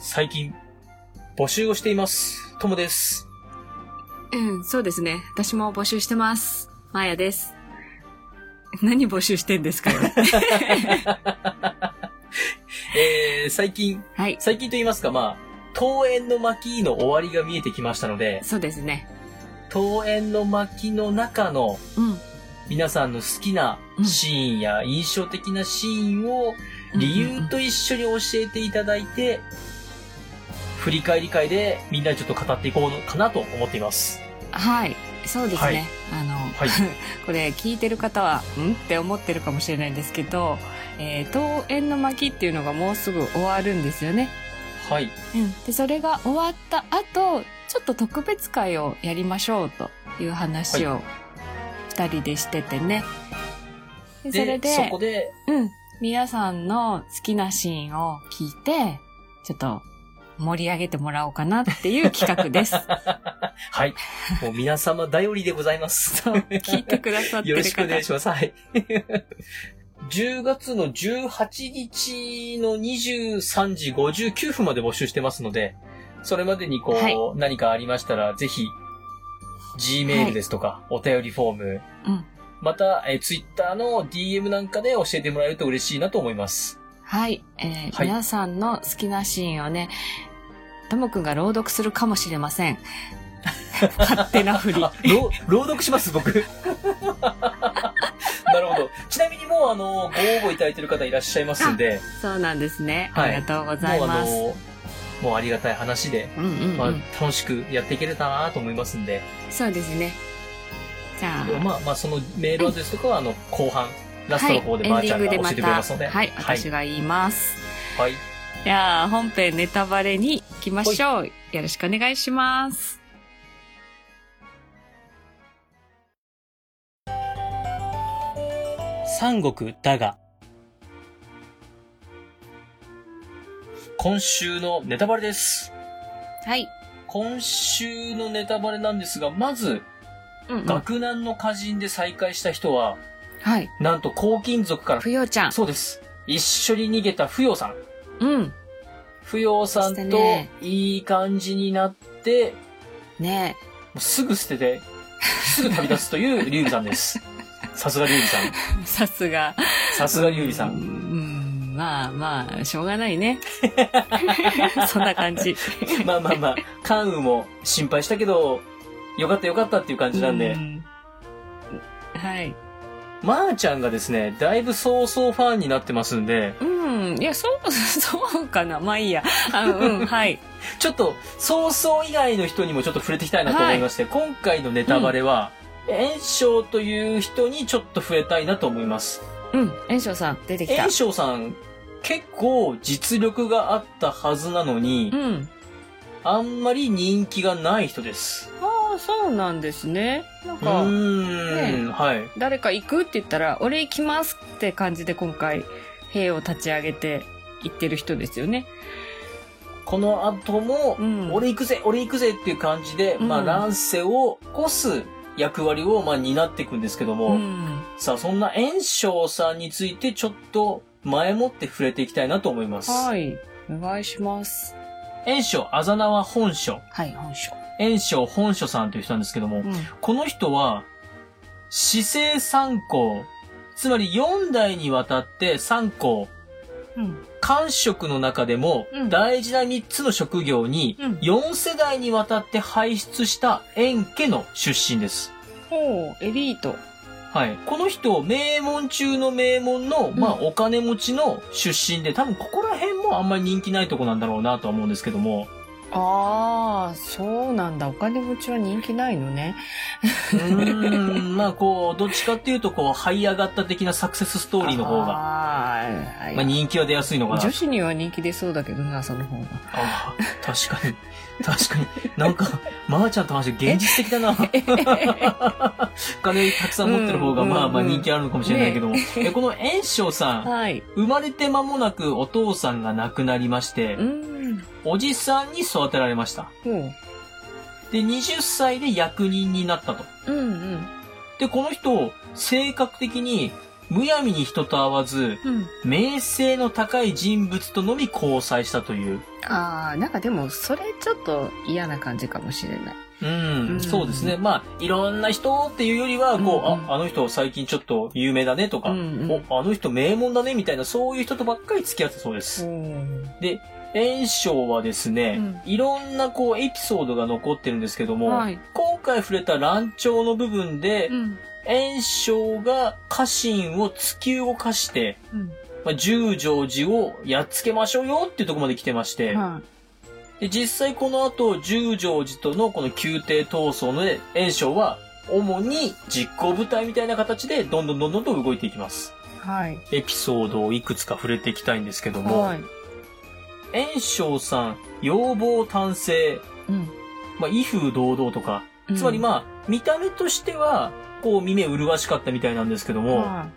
最近、募集をしています。ともです。うん、そうですね。私も募集してます。まやです。何募集してんですかよ。えー、最近、はい。最近と言いますか、まあ、桃園の巻の終わりが見えてきましたので、そうですね。桃園の巻の中のうん。皆さんの好きなシーンや印象的なシーンを理由と一緒に教えていただいて、振り返り会でみんなでちょっと語っていこうかなと思っています。はい。そうですね。はいあの、はい。これ聞いてる方は、ん？って思ってるかもしれないんですけど、えー、桃園の巻っていうのがもうすぐ終わるんですよね。はい。うん。で、それが終わった後、ちょっと特別会をやりましょうという話を二人でしててね。でそれで、そこで、うん。皆さんの好きなシーンを聞いて、ちょっと盛り上げてもらおうかなっていう企画です。はい。もう皆様頼りでございます。そう、聞いてくださってる方。よろしくお願いします。はい。10月の18日の23時59分まで募集してますので、それまでにこう、はい何かありましたら、ぜひ、Gmail ですとか、お便りフォーム、うん。また、えー、Twitter の DM なんかで教えてもらえると嬉しいなと思います。はい。えーはい皆さんの好きなシーンをね、ともくんが朗読するかもしれません。勝手なふり。あ、朗朗読します、僕。なるほど。ちなみにもう、あの、ご応募いただいてる方いらっしゃいますんで、そうなんですね。はいありがとうございもうあます。の、もうありがたい話で、うんうん、うんまあ、楽しくやっていけれたなと思いますんで、そうですね。じゃあ、まあまあ、そのメールアドレスとかは、あの、後半、ラストの方でばあちゃんが教えてくれますので、はい、はい。私が言います。はい。じゃあ、本編ネタバレに行きましょう。よろしくお願いします。三国だが、今週のネタバレです。はい。今週のネタバレなんですが、まず、うん、うん。学南の歌人で再会した人は、はい。なんと黄金族から、ふよちゃん。そうです。一緒に逃げた不要さん。うん。不要さんといい感じになって、ねもうすぐ捨てて、すぐ旅立つというリュウリさんです。さすがリュウリさん。え。さすが。さすがリュウリさ。うんん。まあまあ、しょうがないね。そんな感じ。まあまあまあ、関羽も心配したけど、よかったよかったっていう感じなんで、うんはい。まー、ちゃんがですね、だいぶそうそうファンになってますんで、うん。いや、そう、そうかな。まあいいや。あうん、はい。ちょっと、そうそう以外の人にもちょっと触れていきたいなと思いまして、今回のネタバレは、炎章という人にちょっと触れたいなと思います。うん。炎章さん、出てきた炎。章さん、結構実力があったはずなのにう、ん。あんまり人気がない人です。ああ、そうなんですね。なんうか、ーん、はい。誰か行くって言ったら、俺行きますって感じで今回、兵を立ち上げて行ってる人ですよね。この後も、うん俺行くぜ、俺行くぜっていう感じで、うんまあ、乱世を起こす役割を、まあ、担っていくんですけども、ん。さあ、そんな炎章さんについてちょっと前もって触れていきたいなと思います。はい。お願いします。炎章、あざなは本書。はい、本書。炎章本書さんという人なんですけども、うん。この人は、市政三公、つまり4代にわたって三公、うん。官職の中でもうん大事な3つの職業にうん4世代にわたって輩出した円家の出身です。ほう、エリート。はい。この人、名門中の名門の、まあ、うんお金持ちの出身で、多分ここら辺もあんまり人気ないとこなんだろうなとは思うんですけども、ああ、そうなんだ。お金持ちは人気ないのね。うーん、まあ、こう、どっちかっていうと、こう、這い上がった的なサクセスストーリーの方が、あまあ、人気は出やすいのかな。女子には人気出そうだけどな、その方が。ああ、確かに。確かに。なんか、まー、ちゃんと話現実的だな。お金たくさん持ってる方が、うんまあまあ人気あるのかもしれないけども。えこの炎章さん、はい。生まれて間もなくお父さんが亡くなりましてう、ん。おじさんに育てられました。ほう。で、20歳で役人になったと。うんうん。で、この人、性格的に、むやみに人と会わず、うん。名声の高い人物とのみ交際したという。ああ、なんかでも、それちょっと嫌な感じかもしれない。うん、うんそうですね。まあ、いろんな人っていうよりは、こう、うんうんあ、あの人最近ちょっと有名だねとか、うんうんお、あの人名門だねみたいな、そういう人とばっかり付き合ってそうです。で、炎章はですね、うんいろんなこうエピソードが残ってるんですけども、はい今回触れた乱調の部分で、うん。炎章が家臣を突き動かして、うん。まあ、十条寺をやっつけましょうよっていうところまで来てまして、はで実際この後、十条寺とのこの宮廷闘争ので、炎章は主に実行部隊みたいな形でどんどんどんどんと動いていきます。い。はい。エピソードをいくつか触れていきたいんですけども、はい。炎章さん、要望単性、うん。まあ、威風堂々とか、つまりまあ、見た目としては、こう、耳麗しかったみたいなんですけども、は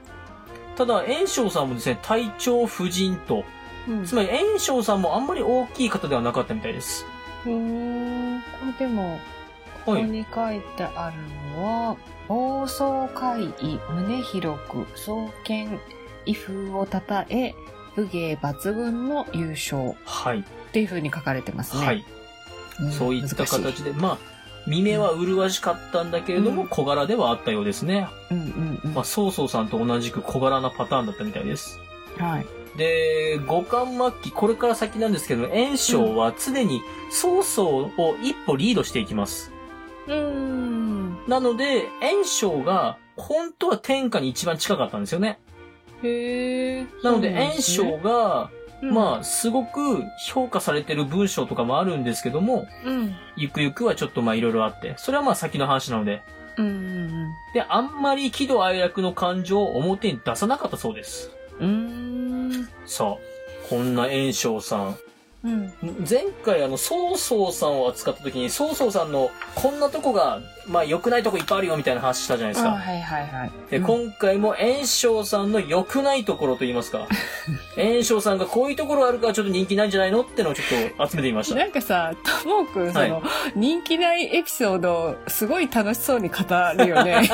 ただ、炎章さんもですね、体調不尽と、い。うんつまり炎章さんもあんまり大きい方ではなかったみたいです。うーん。これでも、こはい。こに書いてあるのは、暴走会議胸広く創建威風をたたえ武芸抜群の優勝はい。っていう風に書かれてますね。はい。んそういった形で、まあ、見目は麗しかったんだけれども、うん小柄ではあったようですね。うんうんうん。まあ、曹操さんと同じく小柄なパターンだったみたいです。はい。で、五冠末期、これから先なんですけど、炎章は常に曹操を一歩リードしていきます。うーん。なので、炎章が本当は天下に一番近かったんですよね。へえ。なので、炎章が、まあ、あ、すごく評価されてる文章とかもあるんですけども、うん。ゆくゆくはちょっとまあいろいろあって、それはまあ先の話なので、うんうんで、あんまり喜怒哀楽の感情を表に出さなかったそうです。うん。さあ、こんな炎章さん。うん。前回あの、曹操さんを扱った時に、曹操さんのこんなとこが、まあ良くないとこいっぱいあるよみたいな話したじゃないですか。あはいはいはい。で、うん今回も炎章さんの良くないところと言いますか、炎章さんがこういうところあるからちょっと人気ないんじゃないのってのをちょっと集めてみました。なんかさ、ともくん、そはいの、人気ないエピソード、すごい楽しそうに語るよね。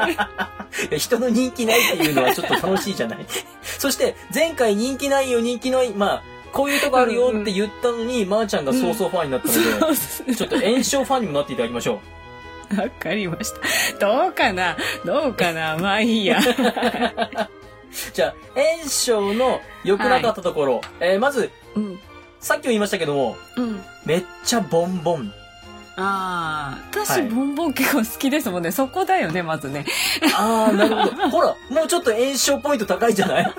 人の人気ないっていうのはちょっと楽しいじゃない。そして、前回人気ないよ、人気ない、まあ、こういうとこあるよって言ったのに、まー、ちゃんが早々ファンになったので、ちょっと炎症ファンにもなっていただきましょう。わかりました。どうかな？どうかな？まあいいや。じゃあ、炎症の良くなかったところ、えーまず、うん。さっきも言いましたけども、うん。めっちゃボンボン。ああ、私、はいボンボン結構好きですもんね。そこだよね、まずね。あー、なるほど。ほら、もうちょっと炎症ポイント高いじゃない？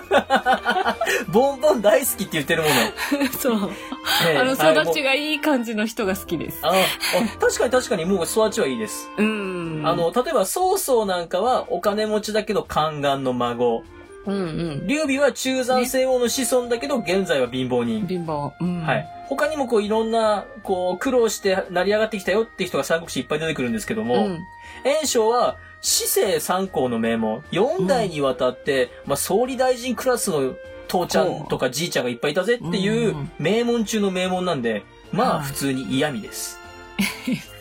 ボンボン大好きって言ってるもの。そう。ねえあの、はいもう育ちがいい感じの人が好きです。ああ、確かに確かにもう育ちはいいです。うん。あ、の、例えば、曹操なんかはお金持ちだけど宦官の孫。うんうん。劉備は中山西王の子孫だけど、現在は貧乏人。貧乏。うん。はい。。他にもこういろんな、こう、苦労して成り上がってきたよって人が三国志いっぱい出てくるんですけども、うん。袁紹は、市政三公の名門、4代にわたって、まあ、総理大臣クラスの父ちゃんとかじいちゃんがいっぱいいたぜっていううん名門中の名門なんで、まあ、はい普通に嫌味です。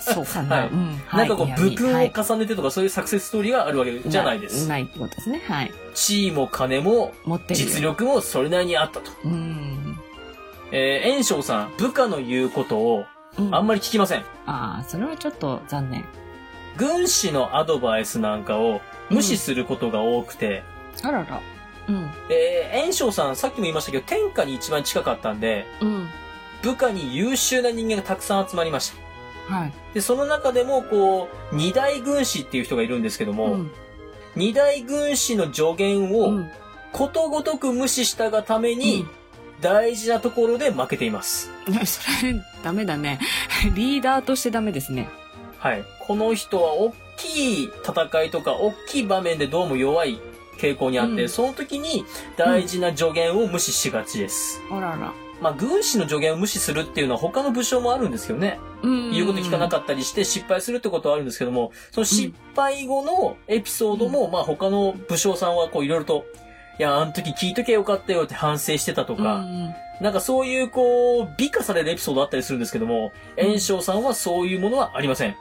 そうかな。はいうん。なんかこう、武はいはい勲を重ねてとかそういうサクセスストーリーがあるわけじゃないです。ないってことですね。はい。地位も金も持ってる。実。力もそれなりにあったと。うん。えー、袁紹さん、部下の言うことをうんあんまり聞きません。ああ、それはちょっと残念。軍師のアドバイスなんかを無視することが多くて、あらら。うん。で、袁紹さん、さっきも言いましたけど、天下に一番近かったんで、うん。部下に優秀な人間がたくさん集まりました。はい。で、その中でも、こう、二大軍師っていう人がいるんですけども、うん。二大軍師の助言をうんことごとく無視したがために、大事なところで負けています。ね それ、ダメだね。リーダーとしてダメですね。はい。この人は大きい戦いとか、大きい場面でどうも弱い傾向にあって、うんその時に大事な助言を無視しがちです。あらら。まあ、軍師の助言を無視するっていうのは他の武将もあるんですよね。うん言うこと聞かなかったりして失敗するってことはあるんですけども、その失敗後のエピソードも、まあ他の武将さんはこういろいろと、いや、あの時聞いとけよかったよって反省してたとうんか、なんかそういうこう、美化されるエピソードあったりするんですけども、うん炎章さんはそういうものはありません。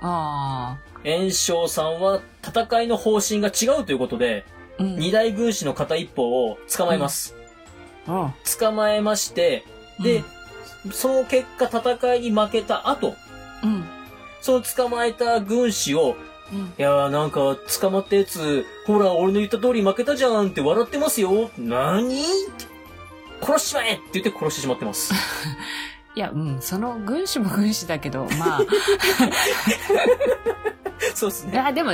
あ炎章さんは戦いの方針が違うということで、あ。うん。二大軍師の片一方を捕まえます。あ捕まえまして、で、その結果戦いに負けた後、うん。その捕まえた軍師を、うん。いやーなんか捕まったやつ、ほら俺の言った通り負けたじゃんって笑ってますよ。何？殺しちまえって言って殺してしまってます。いや、うん、その軍師も軍師だけど、まあ、そうですね。いや、でも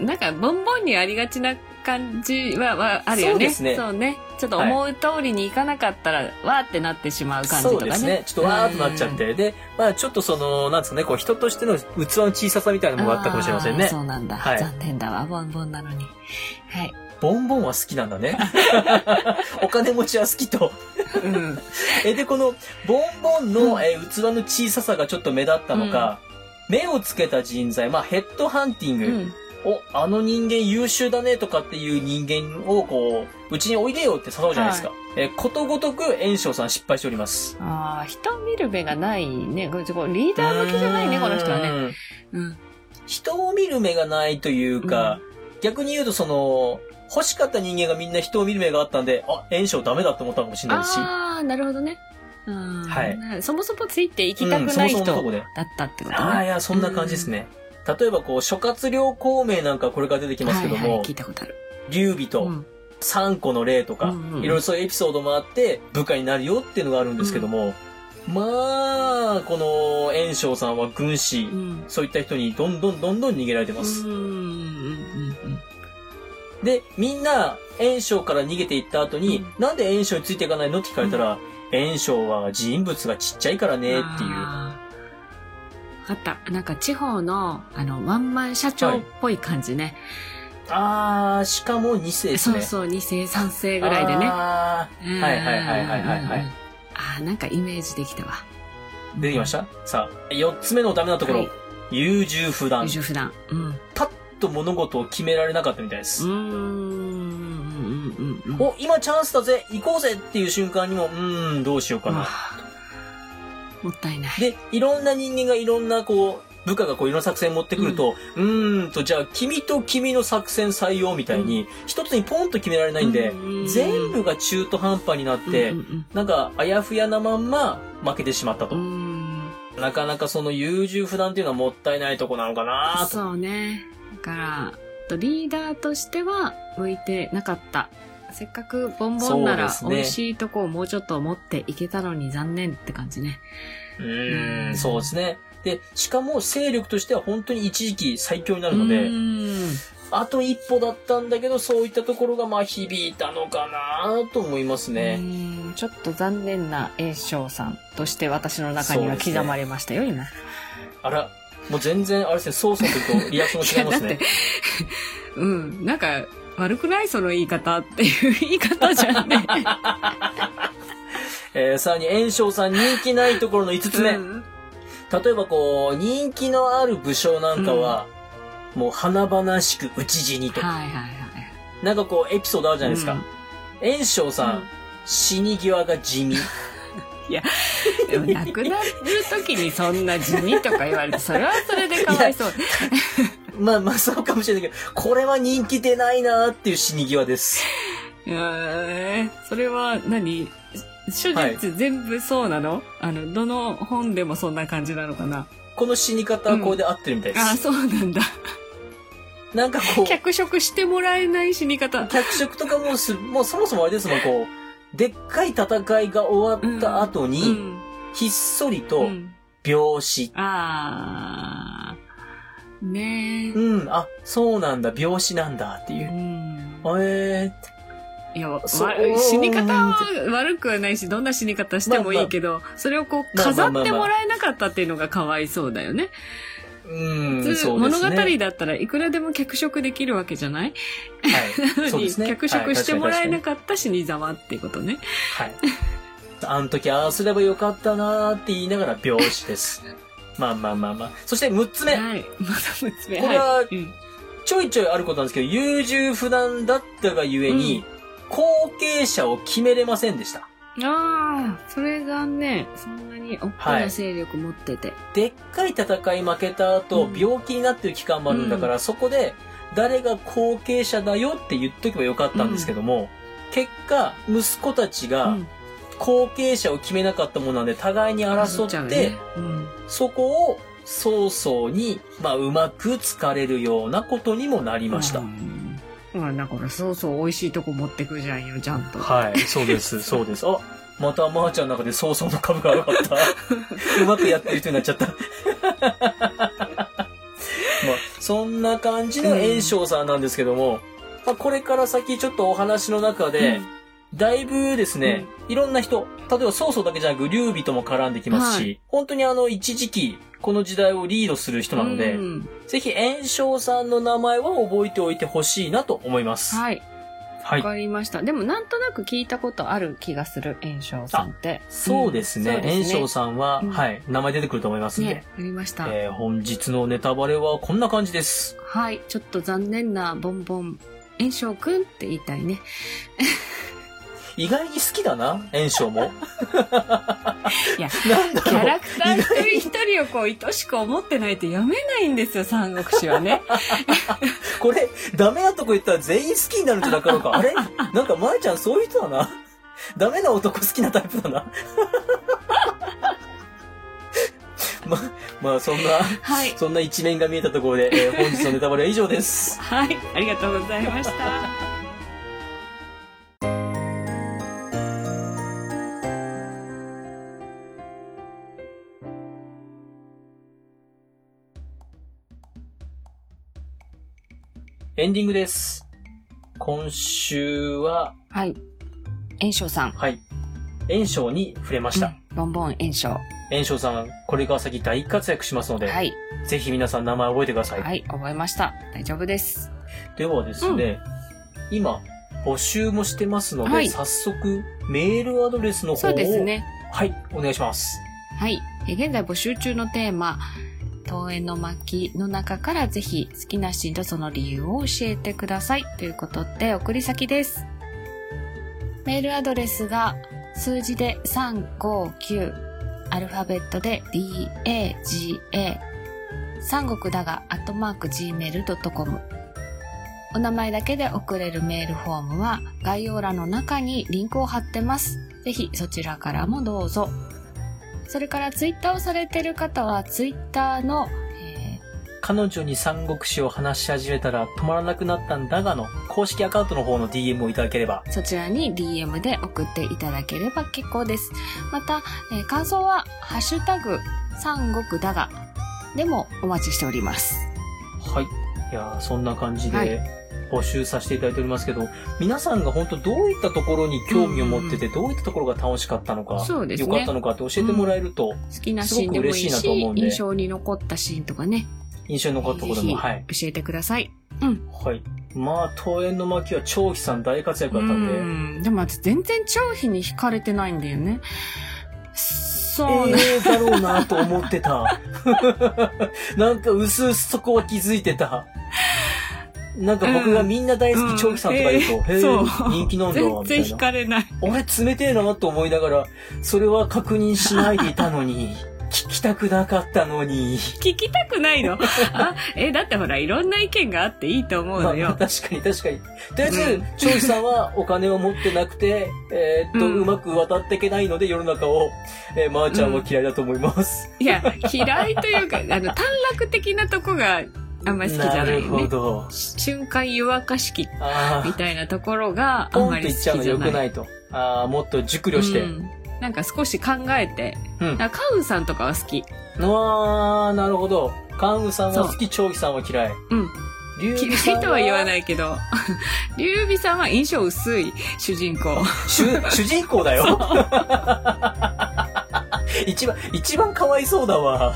なんか、ボンボンにありがちな感じは、はあるよね。そうですねそうね。ちょっと思う通りにいかなかったら、わーってなってしまう感じとかね。そうですね。ちょっとわーっとなっちゃって。で、まあちょっとその、なんですかね、こう人としての器の小ささみたいなのもあったかもしれませんね。そうなんだ。はい残念だわ、ボンボンなのに。はい。ボンボンは好きなんだね。お金持ちは好きと。うん。え、で、この、ボンボンの、えー器の小ささがちょっと目立ったのか、目をつけた人材、まあヘッドハンティング、うん。お、あの人間優秀だねとかっていう人間をこう、うちにおいでよって誘うじゃないですか。えーことごとく炎章さん失敗しております。ああ、人を見る目がないね。リーダー向きじゃないね、この人はね。ね。うん。人を見る目がないというか、逆に言うとその、欲しかった人間がみんな人を見る目があったんで、あ、炎章ダメだって思ったかもしれないし。ああ、なるほどね。うん。はいなそもそもついていきたくうんない人。だったってことね。ああ、いや、そんな感じですね。例えばこう、諸葛亮孔明なんかこれから出てきますけども、はいはい、聞いたことある。劉備とうん三個の例とか、うんうんいろいろそういうエピソードもあって、部下になるよっていうのがあるんですけども、まあ、この炎章さんは軍師、うん。そういった人にどんどんどんどん逃げられてます。うんうんうんで、みんな、炎章から逃げていった後に、うんなんで炎章についていかないのって聞かれたら、炎章は人物がちっちゃいからうん。ねっていう。あー。わかった。なんか地方の、あの、ワンマン社長っぽい感じね。あー、しかも2世ですね。そうそう、2世、3世ぐらいでね。あーはいはいはいはいはいはい。ああ、なんかイメージできたわ。出てきました？さあ、4つ目のダメなところ。はい優柔不断優。柔不断。うん。パッと物事を決められなかったみたいです。うーん。うんうんうんうん。お、今チャンスだぜ行こうぜっていう瞬間にも、うーん、どうしようかな。もったいない。で、いろんな人間がいろんなこう、部下がこういろんな作戦持ってくると、うーんと、じゃあ君と君の作戦採用みたいに、一つにポンと決められないんで、うん全部が中途半端になって、うんうんなんか、あやふやなまんま負けてしまったと。うんうんなかなかその優柔不断っていうのはもったいないとこなのかなと。そうね。だから、とリーダーとしては向いてなかった。せっかくボンボンなら美味しいとこをもうちょっと持っていけたのに残念って感じね。うんんそうですね。で、しかも勢力としては本当に一時期最強になるので、うんあと一歩だったんだけど、そういったところがまあ響いたのかなと思いますね。うんちょっと残念な栄翔さんとして私の中には刻まれましたよ、今。あら、もう全然、あれですね、操作とリアクションが違いますね うん、なんか、悪くないその言い方っていう言い方じゃんね。えー、さらに、炎章さん人気ないところの5つ目。うん例えばこう、人気のある武将なんかは、もう華々しく討ち死にとか、はいはいはい。なんかこう、エピソードあるじゃないですか。炎章さん、うん死に際が地味。でも亡くなる時にそんな地味とか言われて、それはそれでかわいそう。まあまあそうかもしれないけど、これは人気出ないなーっていう死に際です。えーそれは何？手はい術全部そうなの、あの、どの本でもそんな感じなのかな？この死に方はこれで合ってるみたいです。あ、そうなんだ。なんかこう、脚色してもらえない死に方。脚色とかもす、もうそもそもあれですもん、こう、でっかい戦いが終わった後に、うんひっそりうと、ん病死。あー。ねえ。うん、あ、そうなんだ、病死なんだっていうう。ん。えいや、わそう死に方は悪くはないし、どんな死に方してもいいけど、それをこう、まあま飾っあまあまあてもらえなかったっていうのがかわいそうだよね。ー、うん、普通そうで物語。だったらいくらでも脚色できるわけじゃない？はい。そうにね。脚色してもらえなはいかった死に様っていうことね。確かに確かにはい。あの時ああすればよかったなーって言いながら病死です。まあまあまあまあ。そして6つ目。はい。まだ6つ目。これははいうんちょいちょいあることなんですけど、優柔不断だったがゆえに、後継者を決めれませんでした。ああ、それがね、そんなに大きな勢力持ってて。でっかい戦い負けた後、うん病気になってる期間もあるんだから、そこで誰が後継者だよって言っとけばよかったんですけども、結果、息子たちがうん後継者を決めなかったものなんで、互いに争って、ねうん。そこを曹操に、まあ、うまく疲れるようなことにもなりました。うん。まあ、だから、そうそう、美味しいとこ持ってくじゃんよ、ちゃんと。はい、そうです、そうです。あ、またまーちゃんの中で曹操の株が上がった。うまくやってる人になっちゃった。まあ、そんな感じの炎章さんなんですけども、まあ、これから先ちょっとお話の中で、だいぶですね、いろんな人、例えば曹操だけじゃなく劉備とも絡んできますし、は本当にあの一時期、この時代をリードする人なので、うんぜひ炎章さんの名前は覚えておいてほしいなと思います。はい。はい。わかりました。でも、なんとなく聞いたことある気がする、炎章さんって。そうですね。うん炎章さんは、うんはい、名前出てくると思いますんで。ね、ありました。えー本日のネタバレはこんな感じです。はい。ちょっと残念なボンボン、炎章くんって言いたいね。意外に好きだな、炎章も。いや、なんだ。キャラクター一人一人をこう、愛しく思ってないと読めないんですよ、三国志はね。これ、ダメなとこ言ったら全員好きになるんじゃなかろうか。あれ？なんか、まえちゃんそういう人だな。ダメな男好きなタイプだな。ま、まあ、そんな、はい。そんな一面が見えたところで、えー本日のネタバレは以上です。はい。ありがとうございました。エンディングです。今週は、はい。炎章さん。はい、炎章に触れました。うんボンボン炎章。炎章さん、これから先大活躍しますので、はい。ぜひ皆さん名前覚えてください。はい。覚えました。大丈夫です。ではですね、今、募集もしてますので、はい早速、メールアドレスの方を、そうですね。はい、お願いします。はい。え現在募集中のテーマ、桃園の巻の中からぜひ好きなシーンとその理由を教えてください。ということで、送り先です。メールアドレスが数字で359、アルファベットで daga、三国だが、アットマーク gmail.com。お名前だけで送れるメールフォームは概要欄の中にリンクを貼ってます。ぜひそちらからもどうぞ。それからツイッターをされてる方はツイッターの、え彼女に三国志を話し始めたら止まらなくなったんだがの公式アカウントの方の DM をいただければ、ーそちらに DM で送っていただければ結構です。また、えー感想はハッシュタグ三国だがでもお待ちしております。はい。いやーそんな感じはいで募集させていただいておりますけど、皆さんが本当どういったところに興味を持ってて、どういったところが楽しかったのか、そうですね良かったのかって教えてもらえると、好きなシーンでもいいしすごく嬉しいなと思うんで印象に残ったシーンとかね、印象に残ったところでも、はい。教えてください。うん。はい。まあ、桃園の巻は長飛さん大活躍だったんで、うんでも私全然長飛に惹かれてないんだよね。そうな、ええだろうなと思ってた。なんか、うすうすそこは気づいてた。なんか僕がみんな大好き長飛さんとか言うと、へえ、そう人気なんだ、み全然たいな。惹かれない。俺冷てえなと思いながら、それは確認しないでいたのに、聞きたくなかったのに。聞きたくないの？あ、え、だってほら、いろんな意見があっていいと思うまあ、のよ。確かに確かに。とりあえずうん、長飛さんはお金を持ってなくて、えーっと、うんうまく渡っていけないので世の中を、えー、まー、ちゃんは嫌いだと思います。いや、嫌いというか、あの、短絡的なとこがあんまり好きじゃないるほよね。ど。瞬間湯沸かし器みたいなところがあポンとんまり好き言っちゃうの良じゃない。くないと。ああ、もっと熟慮して。うんなんか少し考えて。うん。あカウンさんとかは好き。ああ、なるほど。カンウさんは好き、長飛さんは嫌い。うん。嫌いとは？言わないけど、劉備さんは印象薄い主人公。主、主人公だよ。一番、一番かわいそうだわ。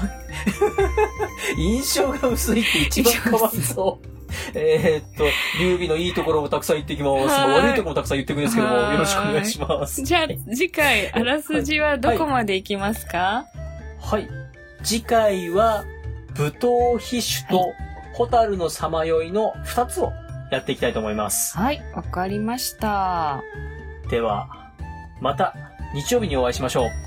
印象が薄いって一番かわいそう。えーっと、劉備のいいところもたくさん言ってきます。はい悪いところもたくさん言ってくるんですけども、はいよろしくお願いします。じゃあ次回、あらすじはどこまでいきますか、はい。次回は、舞踏飛首と、蛍のさまよいの二つをやっていきたいと思います。はい、わかりました。では、また日曜日にお会いしましょう。